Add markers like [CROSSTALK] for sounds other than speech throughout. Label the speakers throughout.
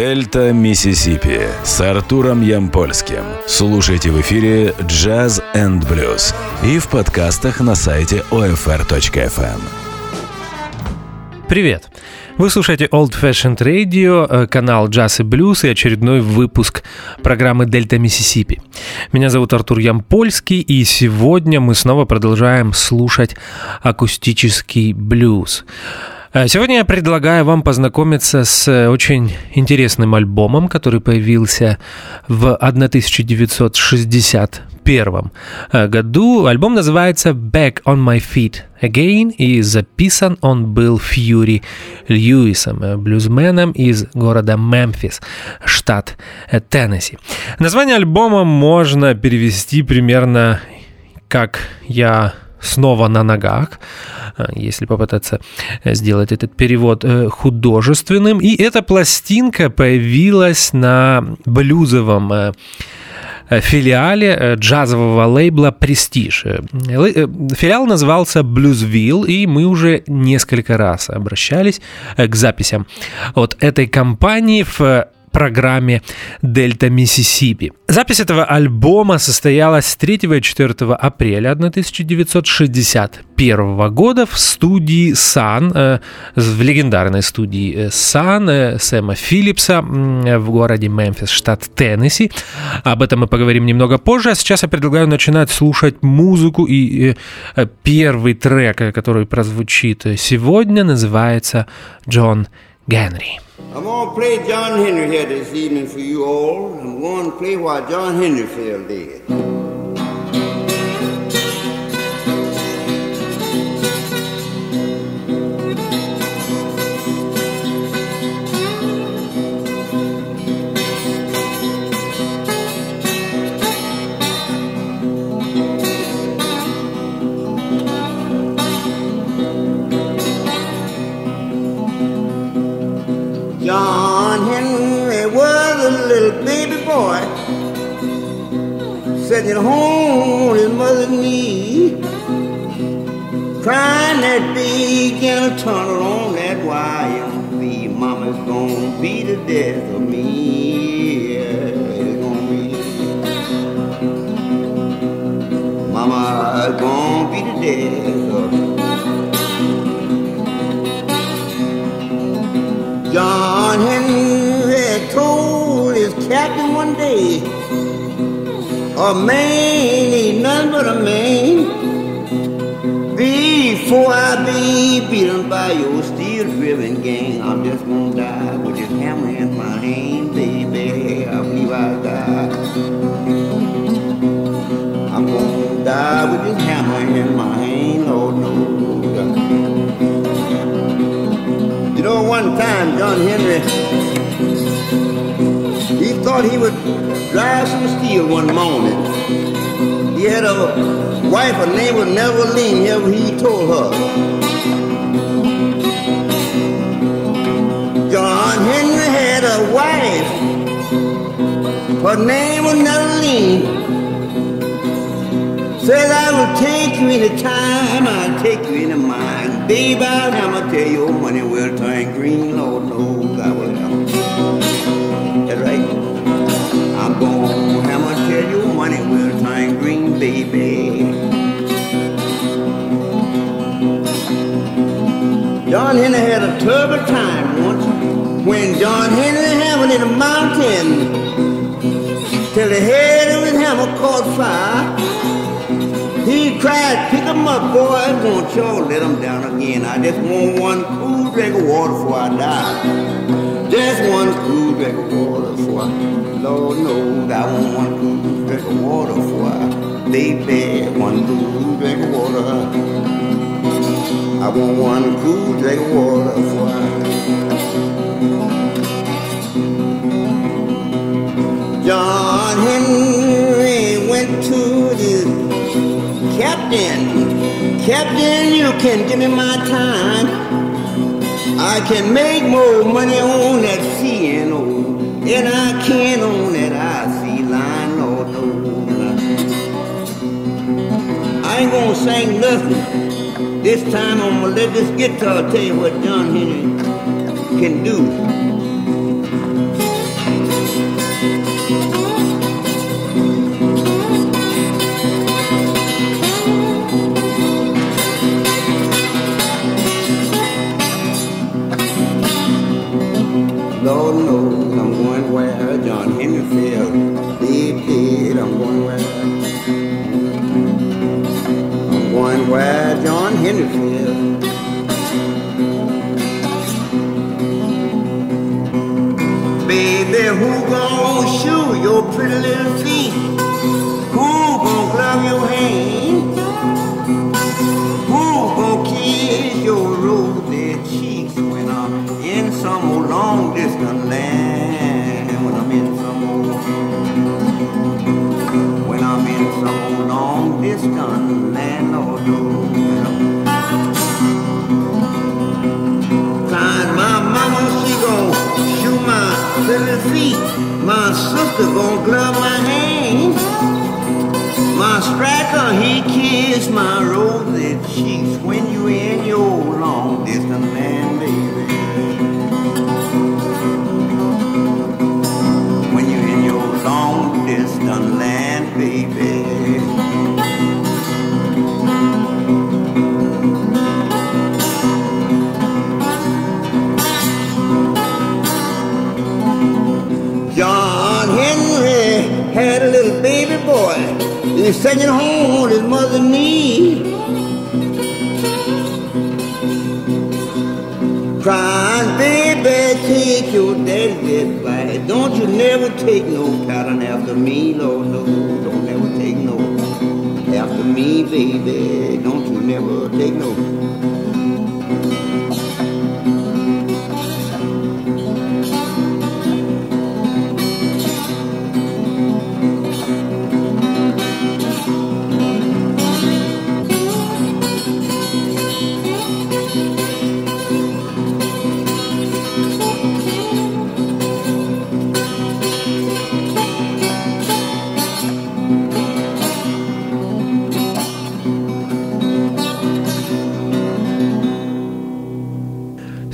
Speaker 1: Дельта Миссисипи с Артуром Ямпольским. Слушайте в эфире Jazz and Blues и в подкастах на сайте OFR.FM.
Speaker 2: Привет! Вы слушаете Old Fashioned Radio, э, канал Jazz и Blues и очередной выпуск программы Дельта Миссисипи. Меня зовут Артур Ямпольский, и сегодня мы снова продолжаем слушать акустический блюз. Э, сегодня я предлагаю вам познакомиться с очень интересным альбомом, который появился в 1961 э, году. Альбом называется Back on My Feet Again и записан он был Фьюри Льюисом, э, блюзменом из города Мемфис, штат Теннесси. Название альбома можно перевести примерно как «Я снова на ногах», э, если попытаться э, сделать этот перевод э, художественным. И эта пластинка появилась на блюзовом филиале джазового лейбла «Prestige». Филиал назывался «Bluesville», и мы уже несколько раз обращались к записям от этой компании в программе «Дельта Миссисипи». Запись этого альбома состоялась 3 и 4 апреля 1961 года в студии «Sun», э, в легендарной студии э, «Сан» э, Сэма Филлипса в городе Мемфис, штат Теннесси. Об этом мы поговорим немного позже, а сейчас я предлагаю начинать слушать музыку, и первый трек, который прозвучит сегодня, называется «Джон Генри».
Speaker 3: I'm going to play John Henry here this evening for you all. I'm going to play why John Henry fell dead. At home on his mother's knee, crying that big in a tunnel on that YMC. Mama's gonna be the death of me. Yeah, it's be. Mama's gonna be the death of me. John Henry told his captain one day. A man ain't nothing but a man. Before I be beaten by your steel-driven gang, I'm just gonna die with this hammer in my hand, baby. I believe I'll die. I'm gonna die with this hammer in my hand, Lord knows. You know, one time, John Henry, he thought he would drive some steel one morning. He had a wife, her name was Neverline, here he told her. John Henry had a wife, her name was Neverline. Said I will take you anytime, I'll take you any mind. Baby, I'll tell your money will turn green, Lord knows I will. Turn green, baby. John Henry had a terrible time once when John Henry hammered in the mountain till the head of his hammer caught fire. He cried, pick him up, boy, won't y'all let him down again. I just want one cool drink of water before I die. Just one cool drink of water I Lord knows I want one good drink of water for I baby, one good drink of water. I want one good drink of water for. John Henry went to the captain. Captain, you can give me my time. I can make more money on that CNO and I can't own that I line, Lord knows. I ain't gonna sing nothing. This time I'm gonna let this guitar tell you what John Henry can do. Feels. Baby, who gon' shoe your pretty little feet? Little feet. My sister gon' glove my hand. My striker, he kiss my rosy cheeks when you in your long distance land, baby. He was sitting home on his mother's knee. Crying, baby, take your daddy's advice. Don't you never take no pattern after me, Lord, no. Don't never take no after me, baby. Don't you never take no.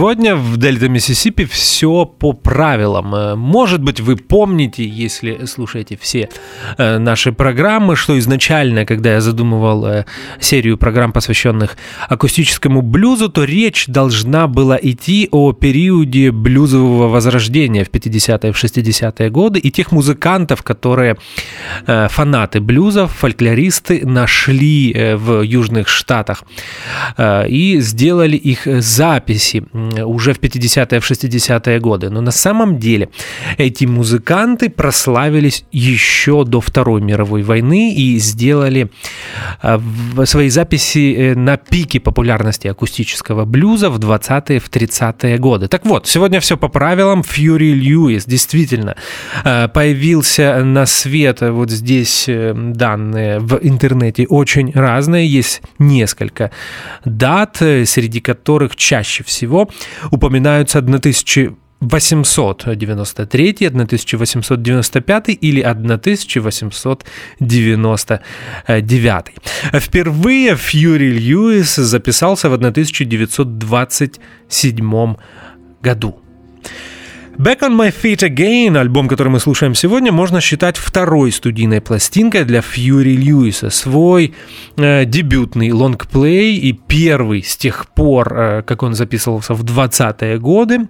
Speaker 2: Сегодня в Дельта Миссисипи все по правилам. Э, Может быть, вы помните, если слушаете все э, наши программы, что изначально, когда я задумывал э, серию программ, посвященных акустическому блюзу, то речь должна была идти о периоде блюзового возрождения в 50-е, в 60-е годы и тех музыкантов, которые фанаты блюзов, фольклористы нашли в Южных Штатах и сделали их записи уже в 50-е, в 60-е годы. Но на самом деле эти музыканты прославились еще до Второй мировой войны и сделали свои записи на пике популярности акустического блюза в 20-е, в 30-е годы. Так вот, сегодня все по правилам. Фьюри Льюис действительно появился на свет вот здесь данные в интернете очень разные. Есть несколько дат, среди которых чаще всего упоминаются 1893, 1895 или 1899. Впервые Фьюри Льюис записался в 1927 году. Back on My Feet Again, альбом, который мы слушаем сегодня, можно считать второй студийной пластинкой для Фьюри Льюиса. Свой э, дебютный лонгплей и первый с тех пор, э, как он записывался в 20-е годы,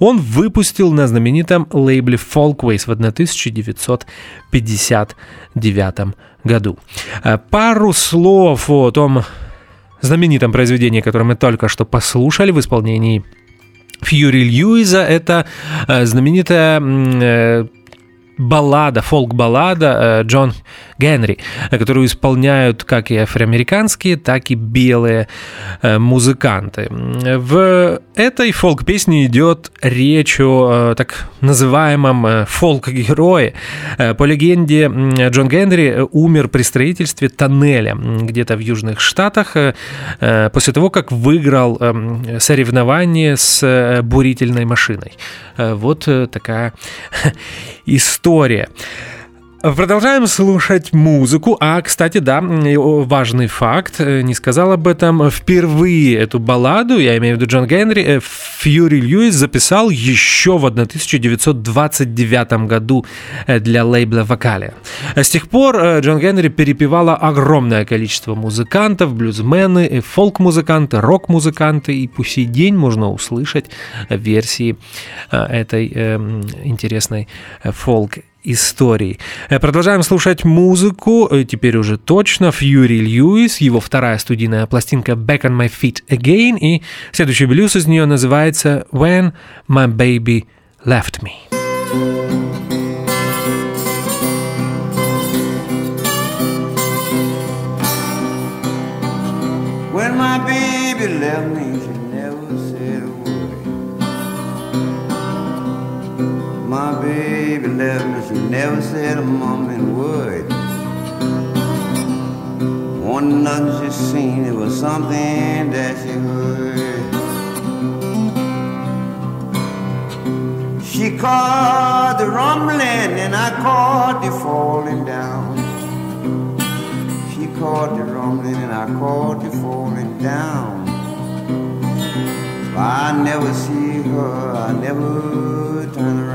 Speaker 2: он выпустил на знаменитом лейбле Folkways в 1959 году. Э, пару слов о том знаменитом произведении, которое мы только что послушали в исполнении Фьюри Льюиза. Это э, знаменитая э, баллада, фолк-баллада Джон Генри, которую исполняют как и афроамериканские, так и белые музыканты. В этой фолк-песне идет речь о так называемом фолк-герое. По легенде, Джон Генри умер при строительстве тоннеля где-то в Южных Штатах после того, как выиграл соревнование с бурительной машиной. Вот такая [LAUGHS] история история. Продолжаем слушать музыку. А, кстати, да, важный факт, не сказал об этом. Впервые эту балладу, я имею в виду Джон Генри, Фьюри Льюис записал еще в 1929 году для лейбла Вокалия. С тех пор Джон Генри перепевала огромное количество музыкантов, блюзмены, фолк-музыканты, рок-музыканты, и по сей день можно услышать версии этой интересной фолк историй. Продолжаем слушать музыку, теперь уже точно, Фьюри Льюис, его вторая студийная пластинка Back on My Feet Again, и следующий блюз из нее называется When My Baby Left Me.
Speaker 3: When my baby left me, she never said a word. Left she never said a mumbling word. One nothing she seen, it was something that she heard. She caught the rumbling and I caught the falling down. She caught the rumbling and I caught the falling down. I never see her, I never turn around.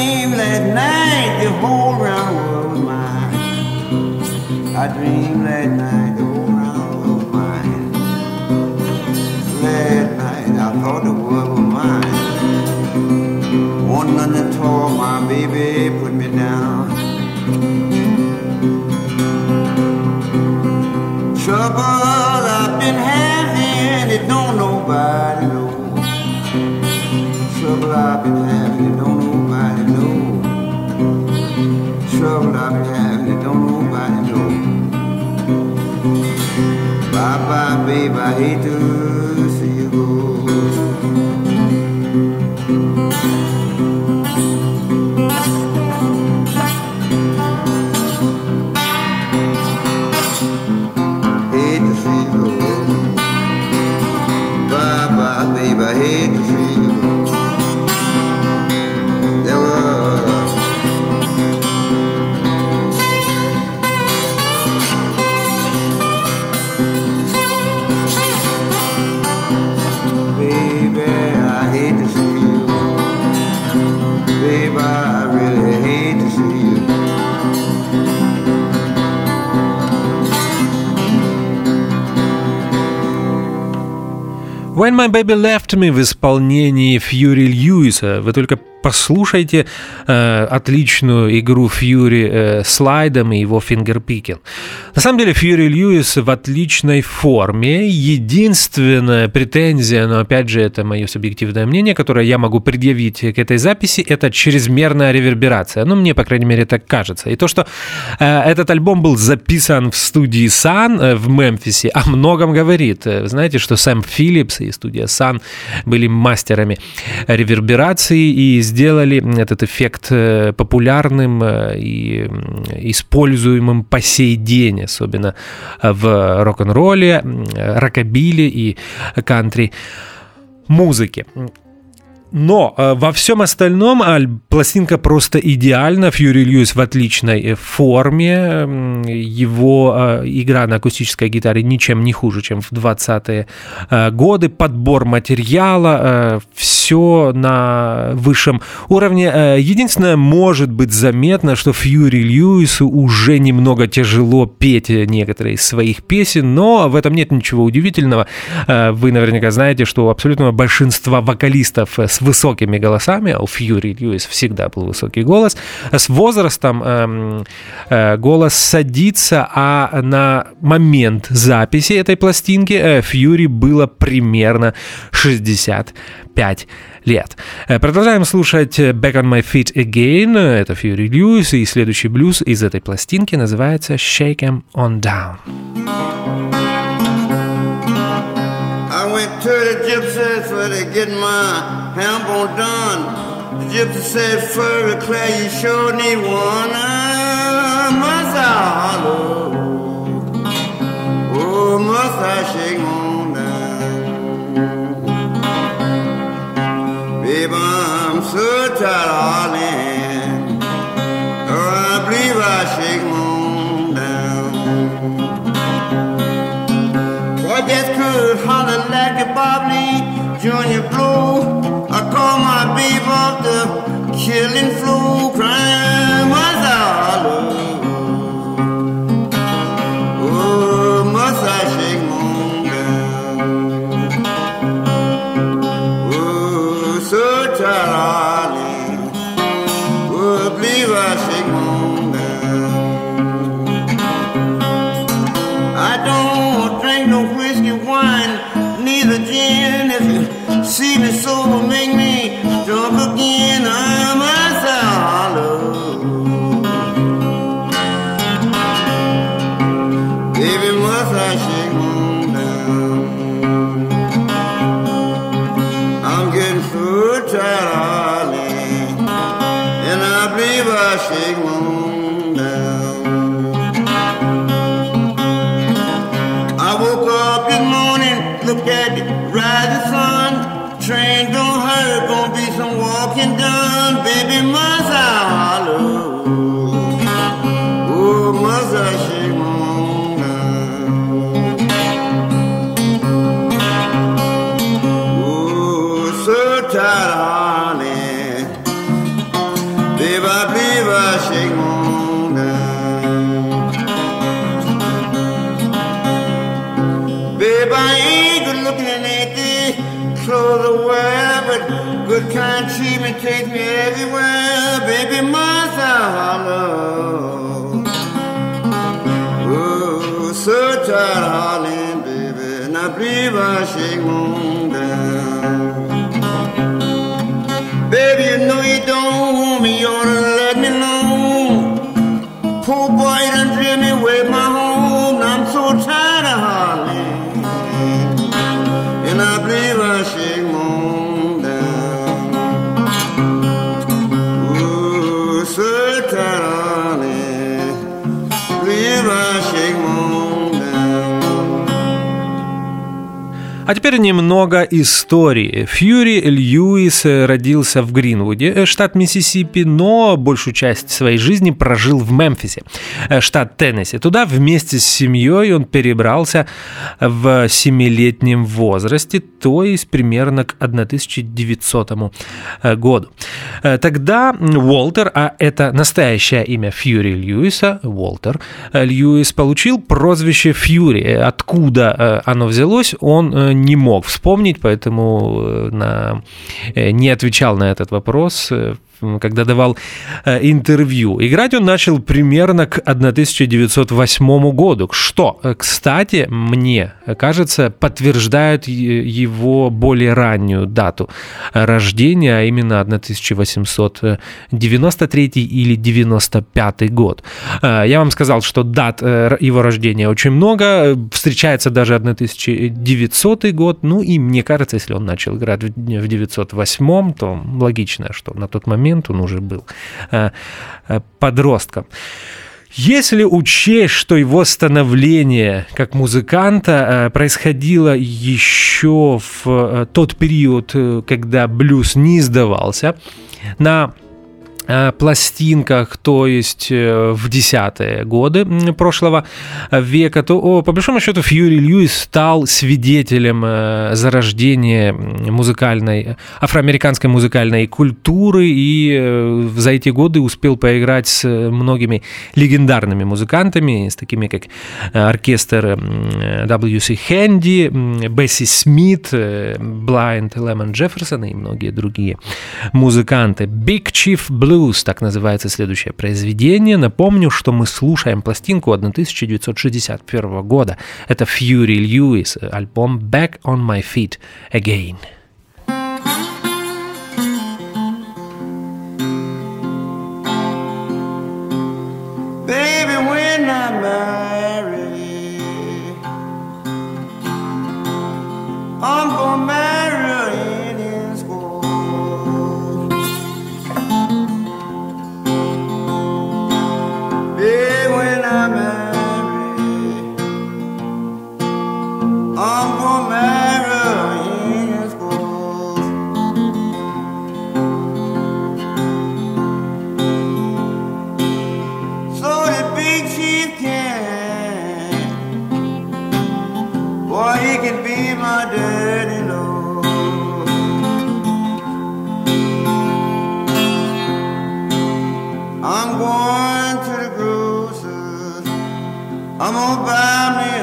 Speaker 3: Dreamed last night the whole round world was mine. I dreamed last night the whole round world was mine. Last night I thought the world was mine. One nothing tall, my baby put me down. Trouble I've been having, it don't nobody know. Trouble I've been having, Trouble I've been having, it don't nobody know. Bye bye, babe, I hate to
Speaker 2: When My Baby Left Me в исполнении Фьюри Льюиса. Вы только послушайте э, отличную игру Фьюри э, слайдом и его фингерпикинг. На самом деле Фьюри Льюис в отличной форме. Единственная претензия, но опять же это мое субъективное мнение, которое я могу предъявить к этой записи, это чрезмерная реверберация. Ну, мне, по крайней мере, так кажется. И то, что э, этот альбом был записан в студии Sun э, в Мемфисе, о многом говорит. Э, Знаете, что Сэм Филлипс и студия Sun были мастерами реверберации и сделали этот эффект э, популярным э, и используемым по сей день, особенно в рок-н-ролле, рокобиле и кантри музыке. Но э, во всем остальном аль- пластинка просто идеальна. Фьюри Льюис в отличной э, форме. Его э, игра на акустической гитаре ничем не хуже, чем в 20-е э, годы. Подбор материала, все на высшем уровне. Э, Единственное, может быть заметно, что Фьюри Льюису уже немного тяжело петь некоторые из своих песен, но в этом нет ничего удивительного. Э, Вы наверняка знаете, что у абсолютного большинства вокалистов с высокими голосами, а у Фьюри Льюис всегда был высокий голос. С возрастом эм, э, голос садится, а на момент записи этой пластинки э, Фьюри было примерно 65 лет. Э, продолжаем слушать Back on My Feet Again, это Фьюри Льюис, и следующий блюз из этой пластинки называется Shake 'em on Down.
Speaker 3: I went to the gypsies for to get my hambo done. The gypsy said, Furry Clay, you sure need one. Ah, must I holler? Oh, must I shake on down? Babe, I'm so tired, darling. Oh, I believe I shake çar halim bebe ne priva şey mundem
Speaker 2: А теперь немного истории. Фьюри Льюис родился в Гринвуде, штат Миссисипи, но большую часть своей жизни прожил в Мемфисе, штат Теннесси. Туда вместе с семьей он перебрался в семилетнем возрасте, то есть примерно к 1900 году. Тогда Уолтер, а это настоящее имя Фьюри Льюиса, Уолтер Льюис, получил прозвище Фьюри. Откуда оно взялось, он не мог вспомнить, поэтому на, не отвечал на этот вопрос когда давал интервью. Играть он начал примерно к 1908 году, что, кстати, мне кажется, подтверждает его более раннюю дату рождения, а именно 1893 или 95 год. Я вам сказал, что дат его рождения очень много, встречается даже 1900 год, ну и мне кажется, если он начал играть в 908, то логично, что на тот момент он уже был подростком. Если учесть, что его становление как музыканта происходило еще в тот период, когда блюз не издавался, на Э, пластинках, то есть э, в десятые годы прошлого века, то о, по большому счету Фьюри Льюис стал свидетелем э, зарождения музыкальной, афроамериканской музыкальной культуры и за эти годы успел поиграть с многими легендарными музыкантами, с такими как оркестр W.C. Хэнди, Бесси Смит, Blind Лемон Джефферсон и многие другие музыканты. Big Chief Blue Blues, так называется следующее произведение. Напомню, что мы слушаем пластинку 1961 года. Это Fury Lewis, альбом Back on My Feet Again.
Speaker 3: Baby, I'm going to the cruises. I'm gonna buy
Speaker 2: me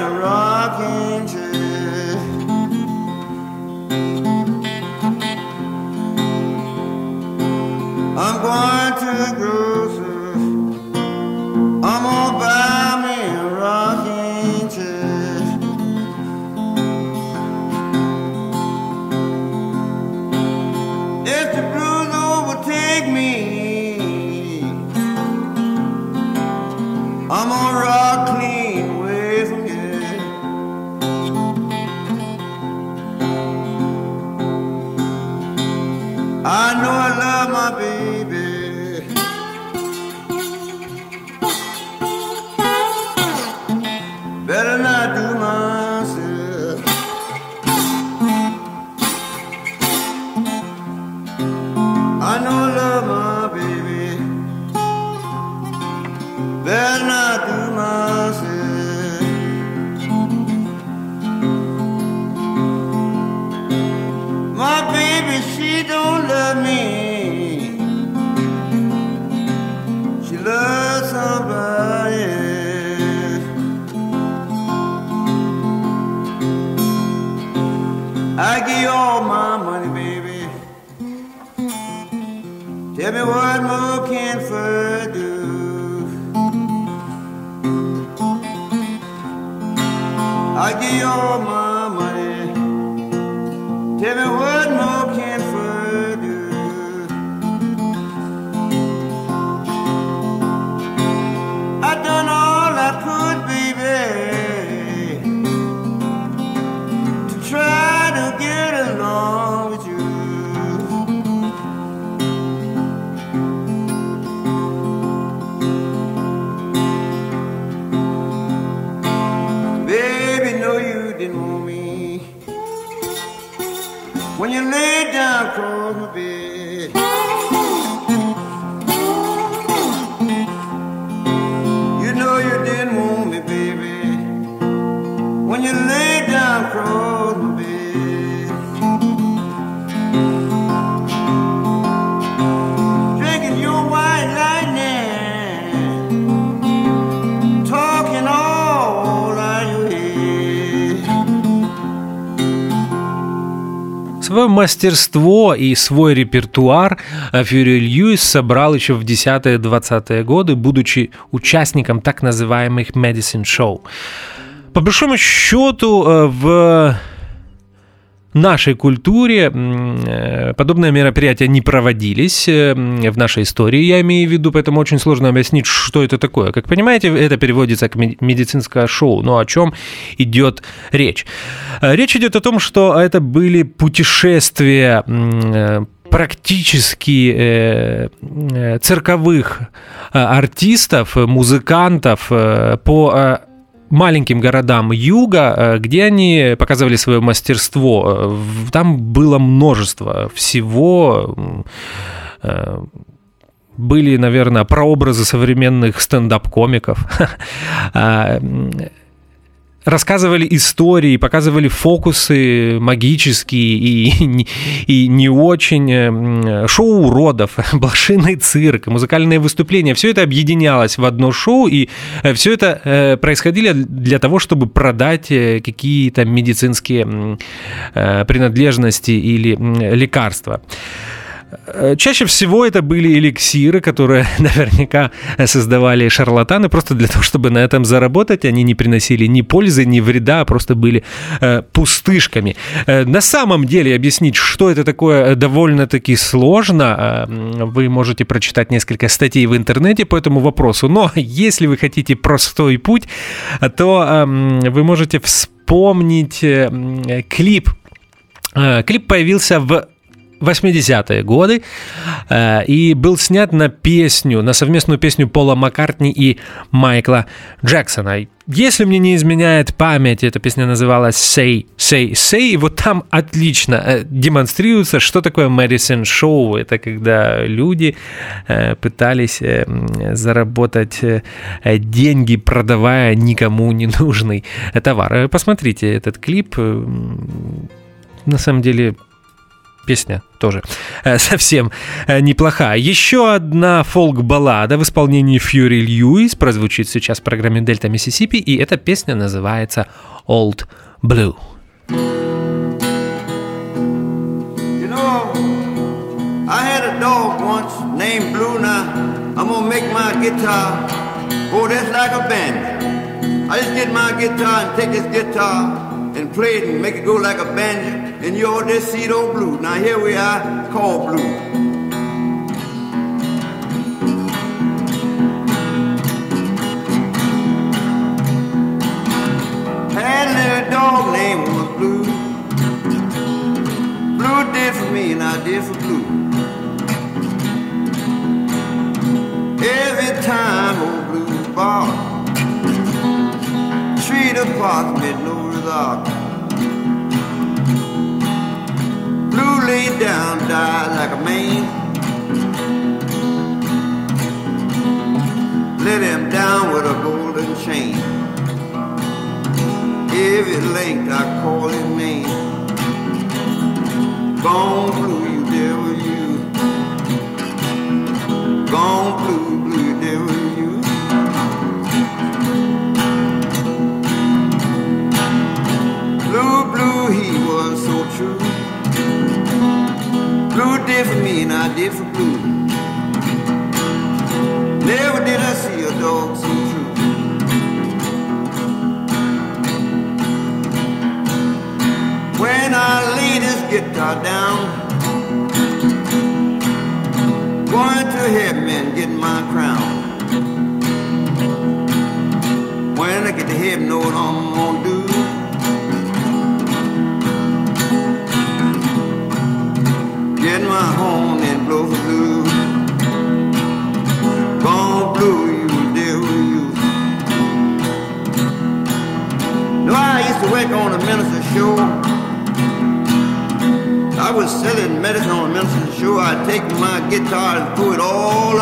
Speaker 2: мастерство и свой репертуар Фьюри Льюис собрал еще в 10-20-е годы, будучи участником так называемых Medicine Show. По большому счету, э, в нашей культуре э, подобные мероприятия не проводились э, в нашей истории, я имею в виду, поэтому очень сложно объяснить, что это такое. Как понимаете, это переводится как медицинское шоу, но о чем идет речь? Э, речь идет о том, что это были путешествия практически цирковых артистов, музыкантов по маленьким городам юга, э, где они показывали свое мастерство. Э, там было множество всего э, были, наверное, прообразы современных стендап-комиков. [LAUGHS] Рассказывали истории, показывали фокусы магические и, [LAUGHS] и не очень, э, шоу уродов, [LAUGHS] блошиный цирк, музыкальные выступления. Все это объединялось в одно шоу, и э, все это э, происходило для того, чтобы продать какие-то медицинские принадлежности или лекарства. Э, чаще всего это были эликсиры, которые [LAUGHS] наверняка создавали шарлатаны просто для того, чтобы на этом заработать. Они не приносили ни пользы, ни вреда, а просто были э, пустышками. Э, на самом деле объяснить, что это такое, довольно-таки сложно. Вы можете прочитать несколько статей в интернете по этому вопросу. Но [LAUGHS] если вы хотите простой путь, то э, вы можете вспомнить клип. Клип появился в 80-е годы э, и был снят на песню, на совместную песню Пола Маккартни и Майкла Джексона. Если мне не изменяет память, эта песня называлась Say, Say, Say, и вот там отлично э, демонстрируется, что такое Medicine Show. Это когда люди э, пытались э, заработать э, деньги, продавая никому не нужный товар. Э, посмотрите этот клип. Э, на самом деле песня тоже э, [LAUGHS] совсем э, неплохая. Еще одна фолк-баллада в исполнении Фьюри Льюис прозвучит сейчас в программе Дельта Миссисипи, и эта песня называется Old Blue.
Speaker 3: I had a dog once named Blue. Now I'm gonna make my guitar go just like a band. I just get my guitar and take this guitar and play it and make it go like a banjo, and you all just see it old blue. Now here we are, called blue.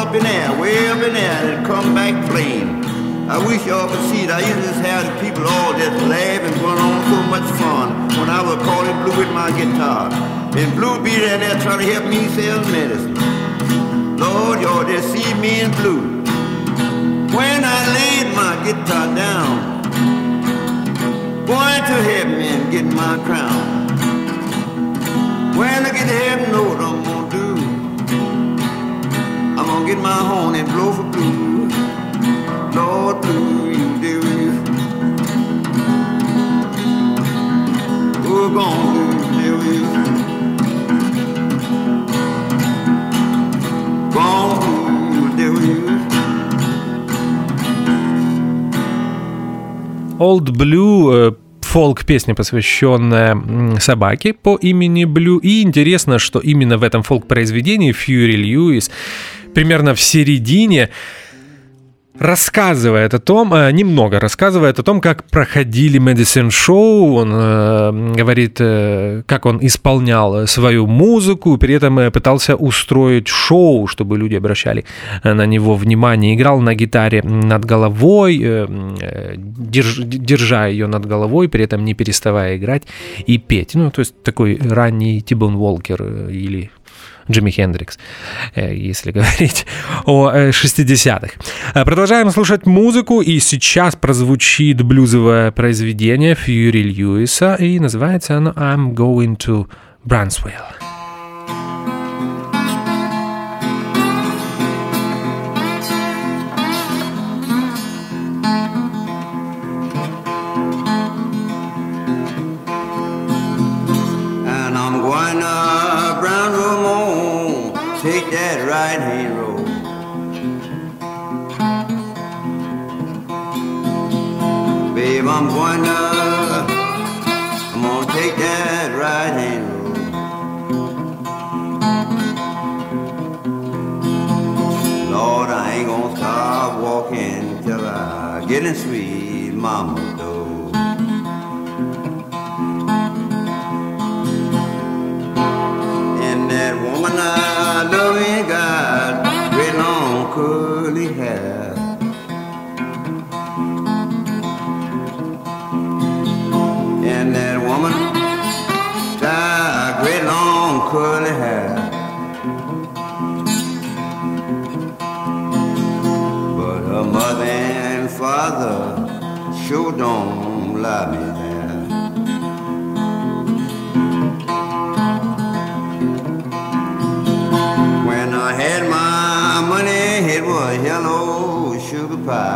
Speaker 3: Up in way up in the air, and come back playing. I wish y'all could see it. I used to just have the people all just laugh and going on so much fun when I was calling blue with my guitar. And Blue be there, there trying to help me sell medicine. Lord, y'all just see me in blue. When I laid my guitar down, going to heaven and get my crown. When I get to heaven, what I'm gonna do. I'm gonna get my horn and blow for blue. Lord, blue, you do. We're gonna do do you.
Speaker 2: Old Blue э, фолк-песня, посвященная м, собаке по имени Блю. И интересно, что именно в этом фолк-произведении Фьюри Льюис примерно в середине рассказывает о том, э, немного рассказывает о том, как проходили Medicine Show. Он э, говорит, э, как он исполнял свою музыку, при этом э, пытался устроить шоу, чтобы люди обращали э, на него внимание. Играл на гитаре над головой, э, держ, держа ее над головой, при этом не переставая играть и петь. Ну, то есть такой ранний Тибон Волкер или Джимми Хендрикс, э, если [LAUGHS] говорить о 60-х. Э, э, продолжаем слушать музыку, и сейчас прозвучит блюзовое произведение Фьюри Льюиса, и называется оно «I'm going to Brunswick».
Speaker 3: Going to, I'm gonna take that right hand. Lord, I ain't gonna stop walking till I get in sweet mama sure don't love me there. When I had my money, it was yellow sugar pie.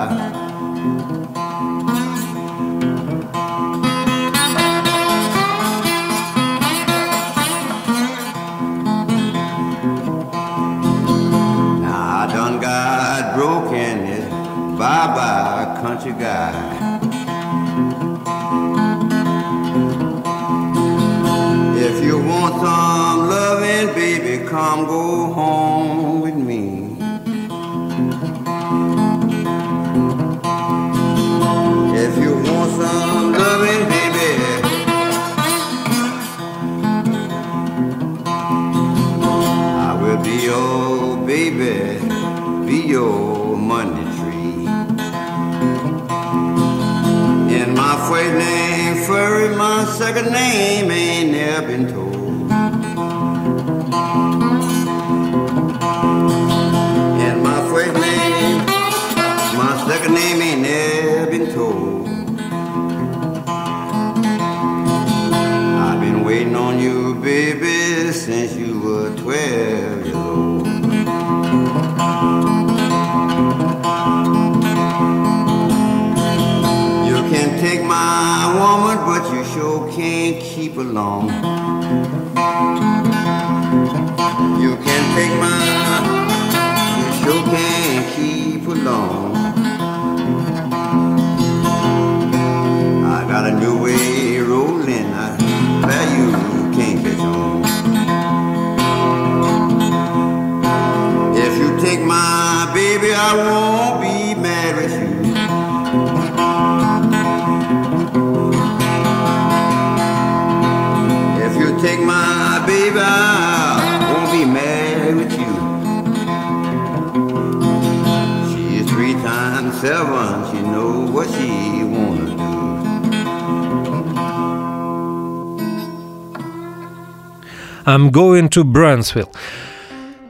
Speaker 2: Going to Brunswick.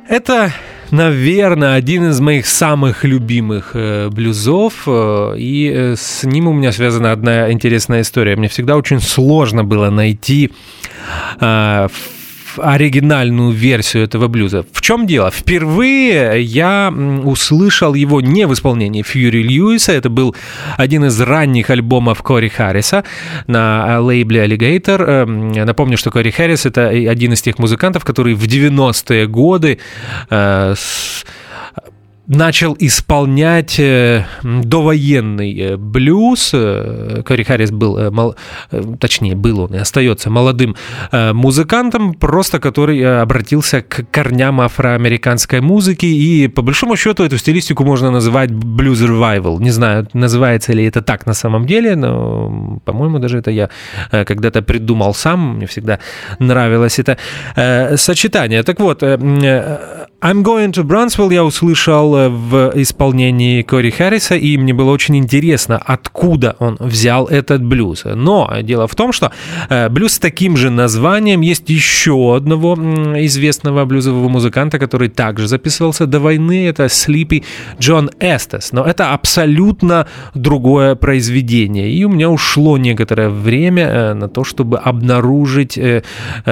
Speaker 2: Это, наверное, один из моих самых любимых э, блюзов, э, и э, с ним у меня связана одна интересная история. Мне всегда очень сложно было найти э, оригинальную версию этого блюза. В чем дело? Впервые я услышал его не в исполнении Фьюри Льюиса, это был один из ранних альбомов Кори Харриса на э, лейбле Alligator. Эм, Напомню, что Кори Харрис это один из тех музыкантов, который в 90-е годы э, начал исполнять э, довоенный э, блюз. Э, Кори Харрис был, точнее, был он и остается молодым музыкантом, просто который обратился к корням афроамериканской музыки. И по большому счету эту стилистику можно называть блюз ревайвал. Не знаю, называется ли это так на самом деле, но, по-моему, даже это я когда-то придумал сам. Мне всегда нравилось это сочетание. Так вот, I'm Going to Brownsville я услышал э, в исполнении Кори Харриса, и мне было очень интересно, откуда он взял этот блюз. Но дело в том, что э, блюз с таким же названием есть еще одного известного блюзового музыканта, который также записывался до войны, это Слипи Джон Эстес. Но это абсолютно другое произведение, и у меня ушло некоторое время э, на то, чтобы обнаружить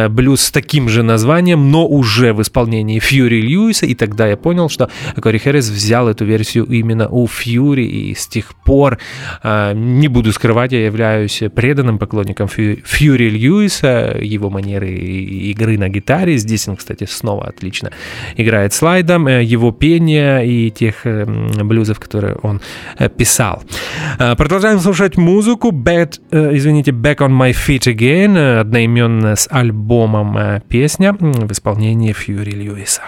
Speaker 2: блюз с таким же названием, но уже в исполнении Фьюри Льюиса, и тогда я понял, что Кори Хэррис взял эту версию именно у Фьюри, и с тех пор, а, не буду скрывать, я являюсь преданным поклонником Фьюри Льюиса, его манеры игры на гитаре. Здесь он, кстати, снова отлично играет слайдом, э, его пение и тех э, блюзов, которые он э, писал. А, продолжаем слушать музыку. Bad, извините, Back on My Feet Again, одноименная с альбомом песня в исполнении Фьюри Льюиса.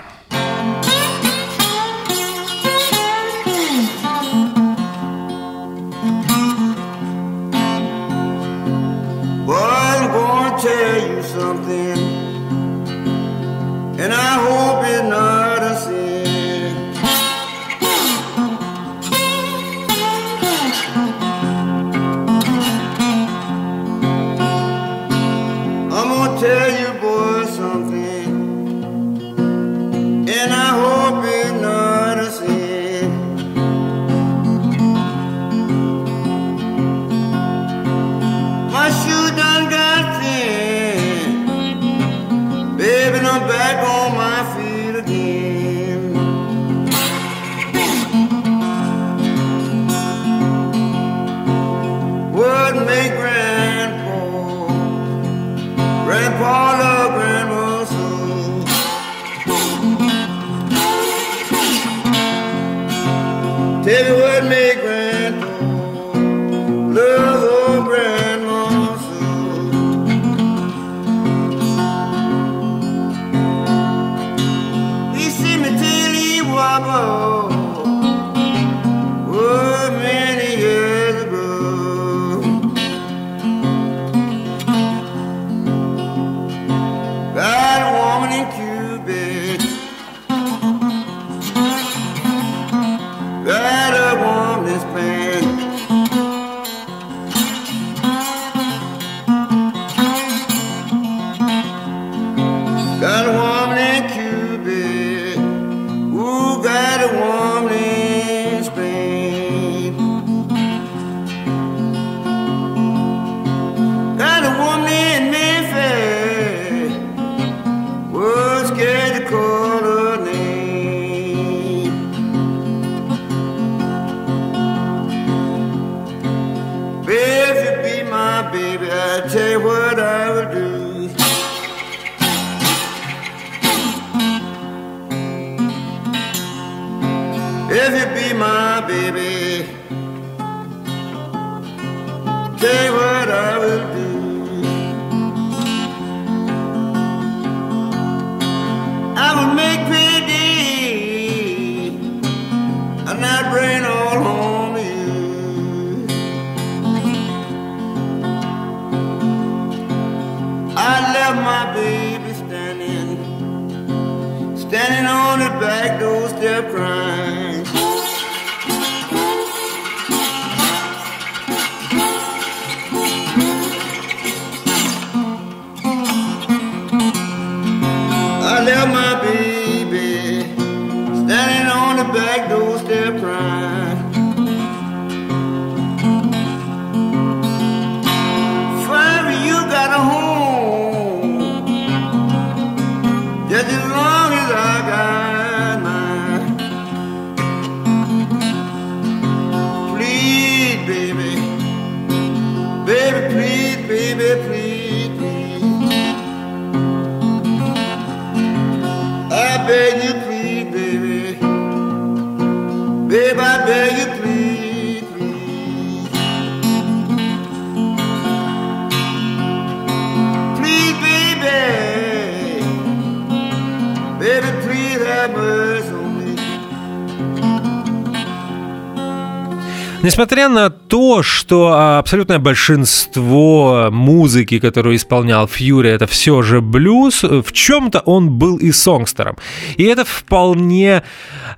Speaker 2: Несмотря на то, что абсолютное большинство музыки, которую исполнял Фьюри, это все же блюз, в чем-то он был и сонгстером. И это вполне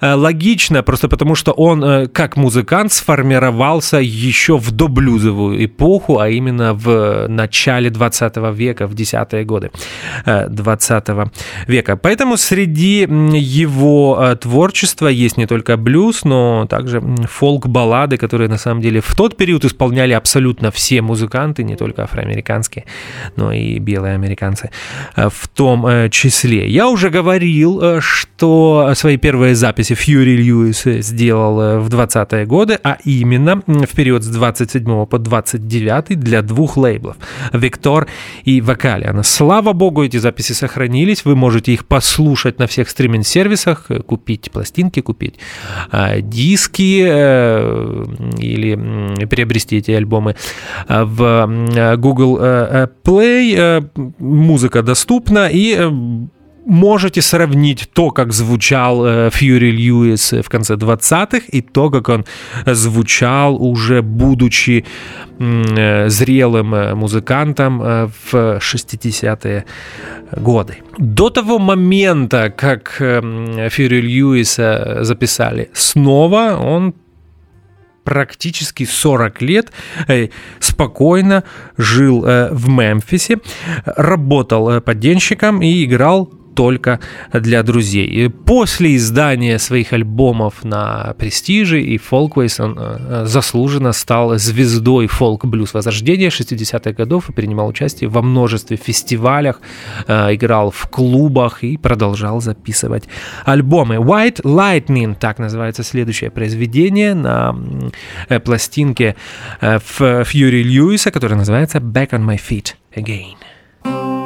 Speaker 2: э, логично, просто потому что он, э, как музыкант, сформировался еще в доблюзовую эпоху, а именно в начале 20 века, в десятые годы 20 э, века. Поэтому среди его творчества есть не только блюз, но также фолк-баллады, которые на самом деле в тот период исполняли абсолютно все музыканты, не только афроамериканские, но и белые американцы э, в том э, числе. Я уже говорил, э, что свои первые записи Фьюри Льюис сделал в 20-е годы, а именно в период с 27 по 29 для двух лейблов «Виктор» и «Вокалиан». Слава богу, эти записи сохранились, вы можете их послушать на всех стриминг-сервисах, купить пластинки, купить диски, или приобрести эти альбомы а, в а, Google э, э, Play. Э, музыка доступна и можете сравнить то, как звучал Фьюри Льюис в конце 20-х, и то, как он звучал уже будучи зрелым музыкантом в 60-е годы. До того момента, как Фьюри Льюиса записали снова, он практически 40 лет э, спокойно жил э, в Мемфисе, работал э, подденщиком и играл только для друзей. После издания своих альбомов на Престиже и Folkways он э, заслуженно стал звездой фолк-блюз Возрождения 60-х годов и принимал участие во множестве фестивалях, э, играл в клубах и продолжал записывать альбомы. White Lightning, так называется следующее произведение на э, пластинке Фьюри Льюиса, которое называется Back on My Feet Again.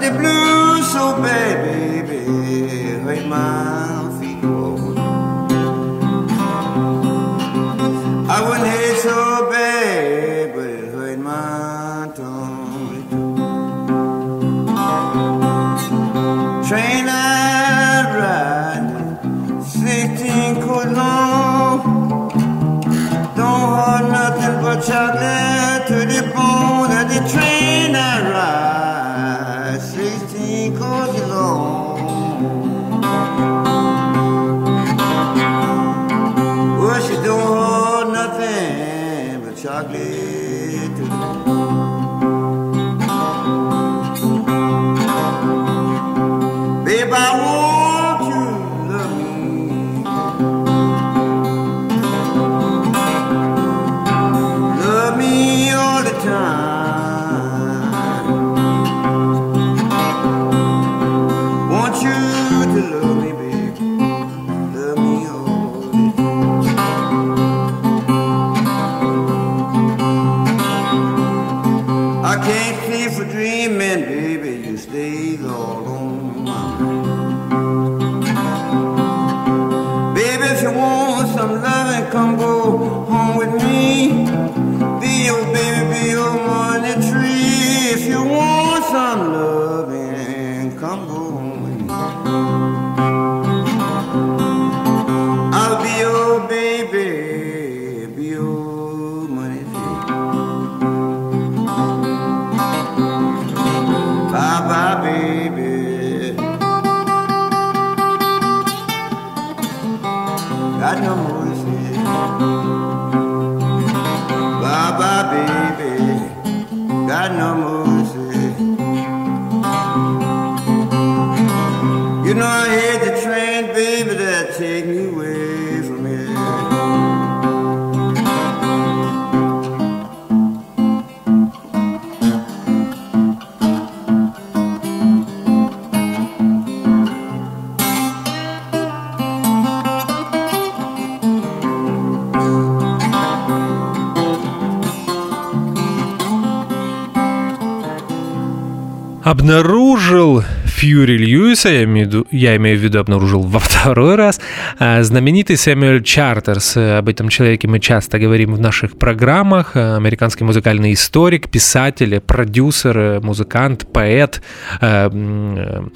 Speaker 3: the blues, so baby, baby, hey, my. got no mercy. You know I
Speaker 2: обнаружил Фьюри Льюиса, я имею, в виду, я имею в виду обнаружил во [LAUGHS] второй раз, а, знаменитый Сэмюэль Чартерс. Об этом человеке мы часто говорим в наших программах. Американский музыкальный историк, писатель, продюсер, музыкант, поэт, который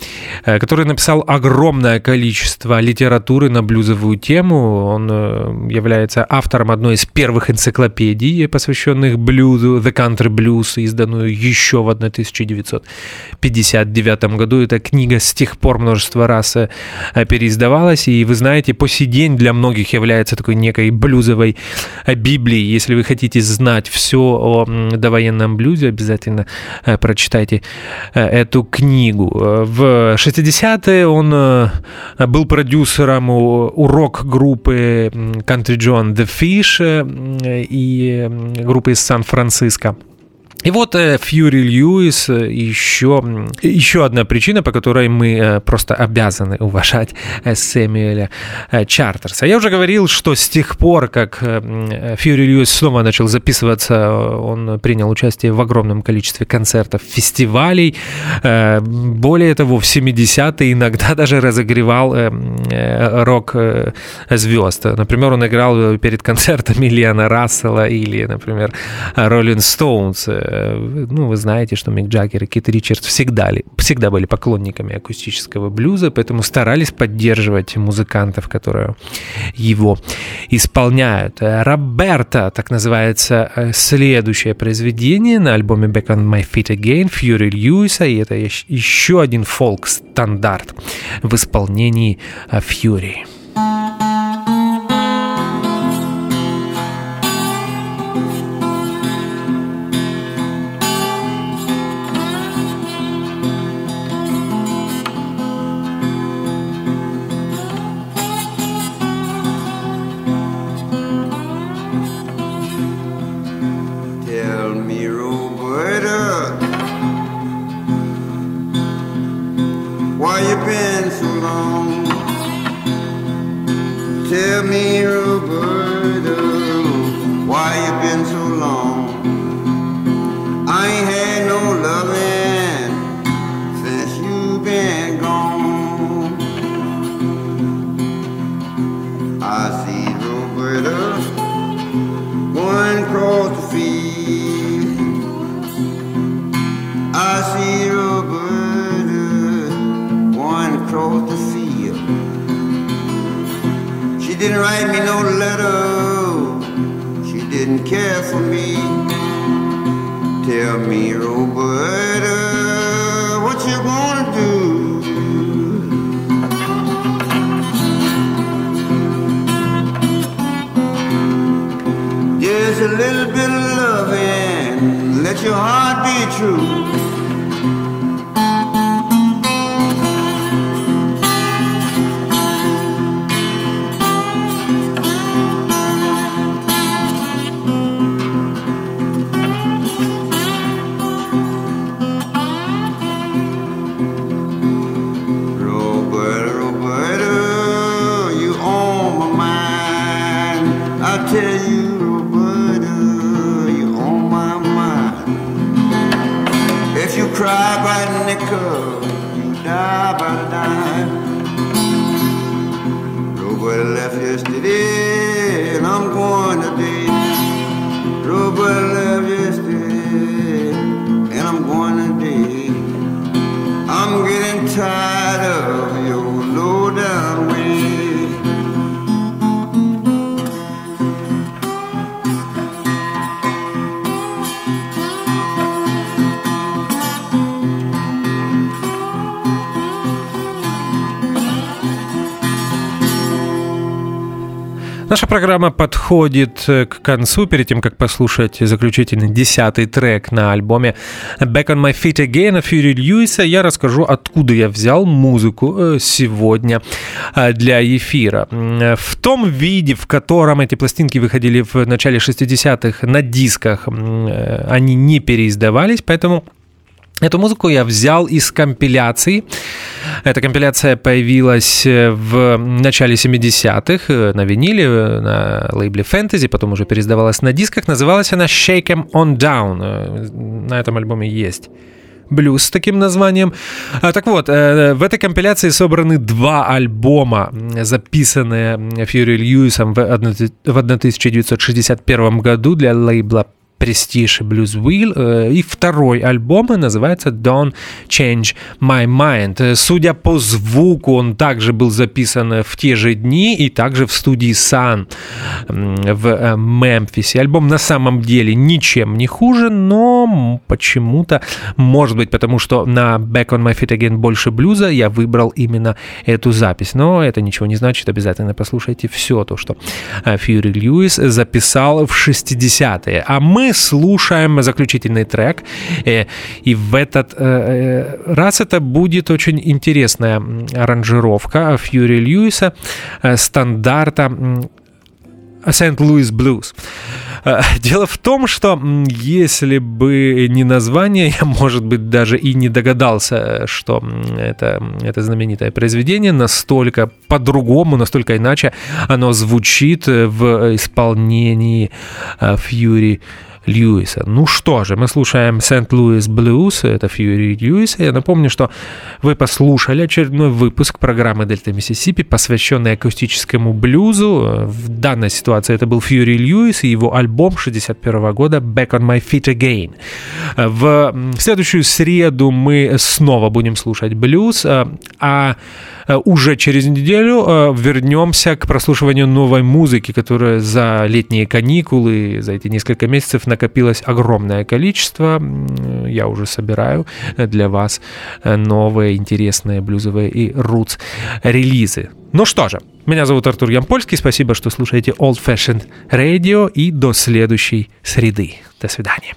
Speaker 2: написал огромное количество литературы на блюзовую тему. Он э, является автором одной из первых энциклопедий, посвященных блюзу, The Country Blues, изданную еще в 1959 году. Это эта книга с тех пор множество раз э, переиздавалась, и вы знаете, по сей день для многих является такой некой блюзовой э, Библией. Если вы хотите знать все о довоенном блюзе, обязательно э, прочитайте эту книгу. В 60-е он был продюсером у рок-группы Country John The Fish и группы из Сан-Франциско. И вот э, Фьюри Льюис еще, еще одна причина, по которой мы э, просто обязаны уважать э, Сэмюэля Чартерса. Я уже говорил, что с тех пор, как Фьюри Льюис снова начал записываться, он принял участие в огромном количестве концертов, фестивалей. Более того, в 70-е иногда [LAUGHS] даже разогревал рок-звезд. Например, он играл перед концертами Лиана Рассела или, например, Роллинг Стоунс ну, вы знаете, что Мик Джаггер и Кит Ричардс всегда, всегда были поклонниками акустического блюза, поэтому старались поддерживать музыкантов, которые его исполняют. Роберта, так называется э, следующее произведение на альбоме Back on My Feet Again Фьюри Льюиса, и это еще один фолк-стандарт в исполнении Фьюри. Наша программа подходит э, к концу. Перед тем, как послушать заключительный десятый трек на альбоме Back on My Feet Again Фьюри Льюиса, я расскажу, откуда я взял музыку э, сегодня э, для эфира. В том виде, в котором эти пластинки выходили в начале 60-х на дисках, они не переиздавались, поэтому Эту музыку я взял из компиляции. Эта компиляция появилась э, в начале 70-х э, на виниле, э, на лейбле Fantasy, потом уже переиздавалась на дисках. Называлась она Shake 'em on Down. На этом альбоме есть блюз с таким названием. А, так вот, в этой компиляции собраны два альбома, записанные Фьюри Льюисом в 1961 году для лейбла Prestige Blues Wheel. Э, и второй альбом называется Don't Change My Mind. Судя по звуку, он также был записан в те же дни и также в студии Sun в э, Мемфисе. Альбом на самом деле ничем не хуже, но почему-то, может быть, потому что на Back on My Feet Again больше блюза, я выбрал именно эту запись. Но это ничего не значит, обязательно послушайте все то, что э, Фьюри Льюис записал в 60-е. А мы слушаем заключительный трек. Э, и в этот э, э, раз это будет очень интересная аранжировка Фьюри Льюиса, стандарта Сент-Луис Блюз. Дело в том, что если бы не название, [LAUGHS] я, может быть, даже и не догадался, что это, это знаменитое произведение настолько по-другому, настолько иначе оно звучит в исполнении Фьюри Льюиса. Ну что же, мы слушаем Сент-Луис Блюз, это Фьюри Льюиса. Я напомню, что вы послушали очередной выпуск программы Дельта Миссисипи, посвященный акустическому блюзу. В данной ситуации это был Фьюри Льюис и его альбом 61 года «Back on my feet again». В следующую среду мы снова будем слушать блюз, а уже через неделю э, вернемся к прослушиванию новой музыки, которая за летние каникулы, за эти несколько месяцев накопилось огромное количество. Я уже собираю для вас э, новые интересные блюзовые и рутс релизы. Ну что же, меня зовут Артур Ямпольский. Спасибо, что слушаете Old Fashioned Radio и до следующей среды. До свидания.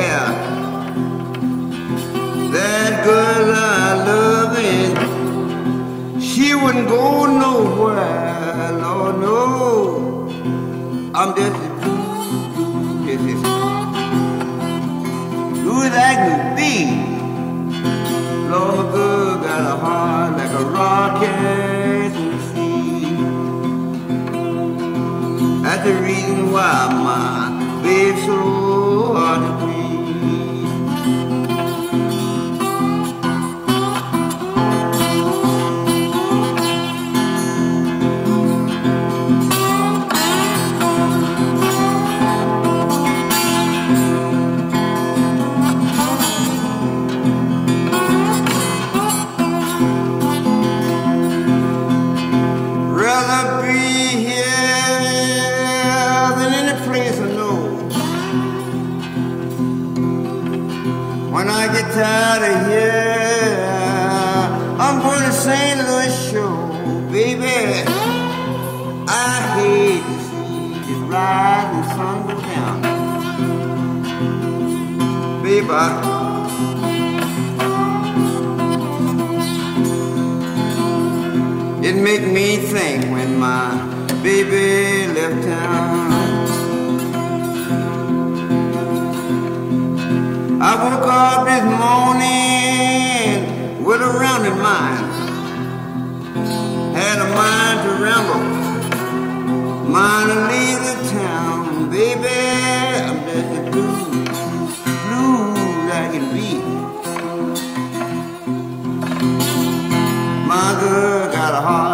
Speaker 3: hair. That girl I love it. She wouldn't go nowhere, Lord, no. I'm just, just, just good I can be. Lord, girl got a heart like a rocket. That's the reason why my babe's so hard Baby, It make me think when my baby left town. I woke up this morning with a rounded mind. Had a mind to ramble, mind to leave the town. Baby, My girl got a heart